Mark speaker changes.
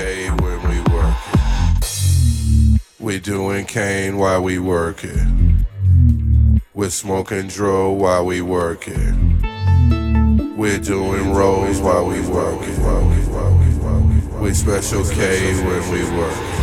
Speaker 1: when we working. We doing cane while we working. We're smoking dro while we working. We're doing rolls while we working. We special K when we work.